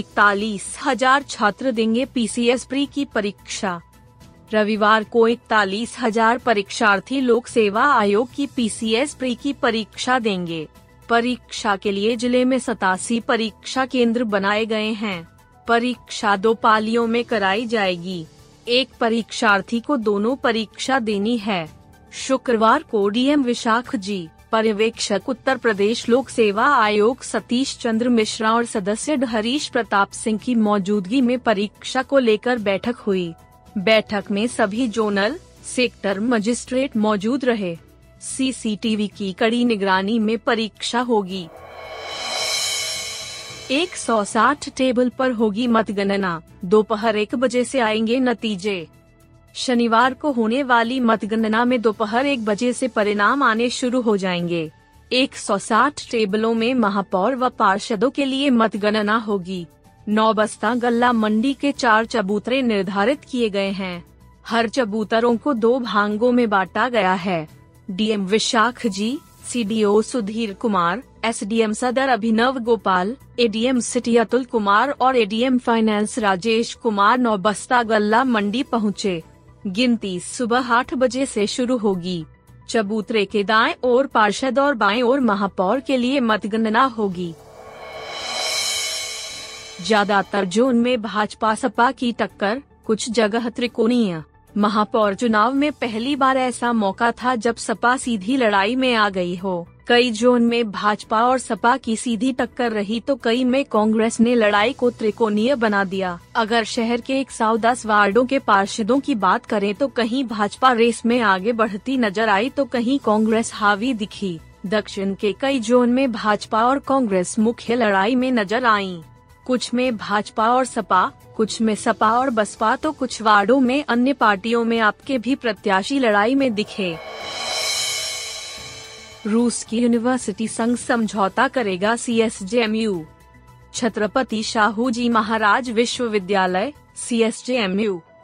इकतालीस हज़ार छात्र देंगे पीसीएस प्री की परीक्षा। रविवार को इकतालीस हज़ार परीक्षार्थी लोक सेवा आयोग की पीसीएस प्री की परीक्षा देंगे। परीक्षा के लिए ज़िले में सतासी परीक्षा केंद्र बनाए गए हैं। परीक्षा दो पालियों में कराई जाएगी। एक परीक्षार्थी को दोनों परीक्षा देनी है। शुक्रवार को डीएम विशाख जी। पर्यवेक्षक उत्तर प्रदेश लोक सेवा आयोग सतीश चंद्र मिश्रा और सदस्य हरीश प्रताप सिंह की मौजूदगी में परीक्षा को लेकर बैठक हुई। बैठक में सभी जोनल, सेक्टर मजिस्ट्रेट मौजूद रहे। सीसीटीवी की कड़ी निगरानी में परीक्षा होगी। 160 टेबल पर होगी मतगणना। दोपहर एक बजे से आएँगे नतीजे। शनिवार को होने वाली मतगणना में दोपहर एक बजे से परिणाम आने शुरू हो जाएँगे। 160 टेबलों में महापौर व पार्षदों के लिए मतगणना होगी। नौ बस्ता गल्ला मंडी के चार चबूतरे निर्धारित किए गए हैं। हर चबूतरों को दो भागों में बांटा गया है। DM Vishakh ji, CDO Sudhir Kumar, SDM सदर अभिनव गोपाल, एडीएम सिटी अतुल कुमार और एडीएम फाइनेंस राजेश कुमार नौबस्ता गल्ला मंडी पहुँचे। गिनती सुबह आठ बजे से शुरू होगी। चबूतरे के दाएँ ओर पार्षद और बाएँ ओर महापौर के लिए मतगणना होगी। ज़्यादातर जोन में भाजपा सपा की टक्कर, कुछ जगह त्रिकोणीय। महापौर चुनाव में पहली बार ऐसा मौका था जब सपा सीधी लड़ाई में आ गई हो। कई जोन में भाजपा और सपा की सीधी टक्कर रही तो कई में कांग्रेस ने लड़ाई को त्रिकोणीय बना दिया। अगर शहर के एक सौ दस वार्डो के पार्षदों की बात करें तो कहीं भाजपा रेस में आगे बढ़ती नज़र आई तो कहीं कांग्रेस हावी दिखी। दक्षिण के कई जोन में भाजपा और कांग्रेस मुख्य लड़ाई में नज़र आई। कुछ में भाजपा और सपा, कुछ में सपा और बसपा तो कुछ वार्डो में अन्य पार्टियों में आपके भी प्रत्याशी लड़ाई में दिखे। रूस की यूनिवर्सिटी संघ समझौता करेगा सी एस छत्रपति शाहू जी महाराज विश्वविद्यालय सी एस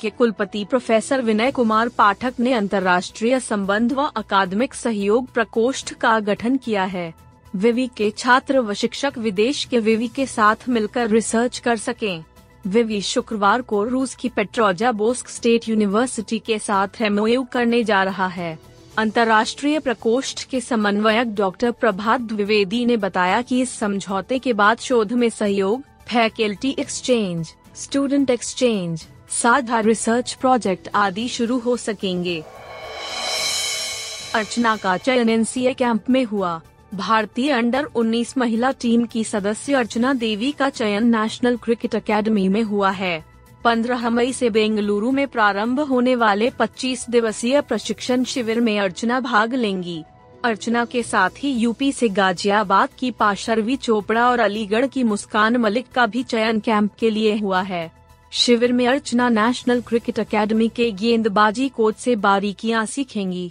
के कुलपति प्रोफेसर विनय कुमार पाठक ने अंतर्राष्ट्रीय संबंध व अकादमिक सहयोग प्रकोष्ठ का गठन किया है। विवि के छात्र व शिक्षक विदेश के विवि के साथ मिलकर रिसर्च कर सकें। विवि शुक्रवार को रूस की पेट्रोजा बोस्क स्टेट यूनिवर्सिटी के साथ एमओयू करने जा रहा है। अंतर्राष्ट्रीय प्रकोष्ठ के समन्वयक डॉक्टर प्रभात द्विवेदी ने बताया कि इस समझौते के बाद शोध में सहयोग, फैकल्टी एक्सचेंज, स्टूडेंट एक्सचेंज, साझा रिसर्च प्रोजेक्ट आदि शुरू हो सकेंगे। अर्चना का चयन एनसीए कैंप में हुआ। भारतीय अंडर 19 महिला टीम की सदस्य अर्चना देवी का चयन नेशनल क्रिकेट अकेडमी में हुआ है। 15 मई से बेंगलुरु में प्रारंभ होने वाले 25 दिवसीय प्रशिक्षण शिविर में अर्चना भाग लेंगी। अर्चना के साथ ही यूपी से गाजियाबाद की पाशरवी चोपड़ा और अलीगढ़ की मुस्कान मलिक का भी चयन कैंप के लिए हुआ है। शिविर में अर्चना नेशनल क्रिकेट एकेडमी के गेंदबाजी कोच से बारीकियाँ सीखेंगी।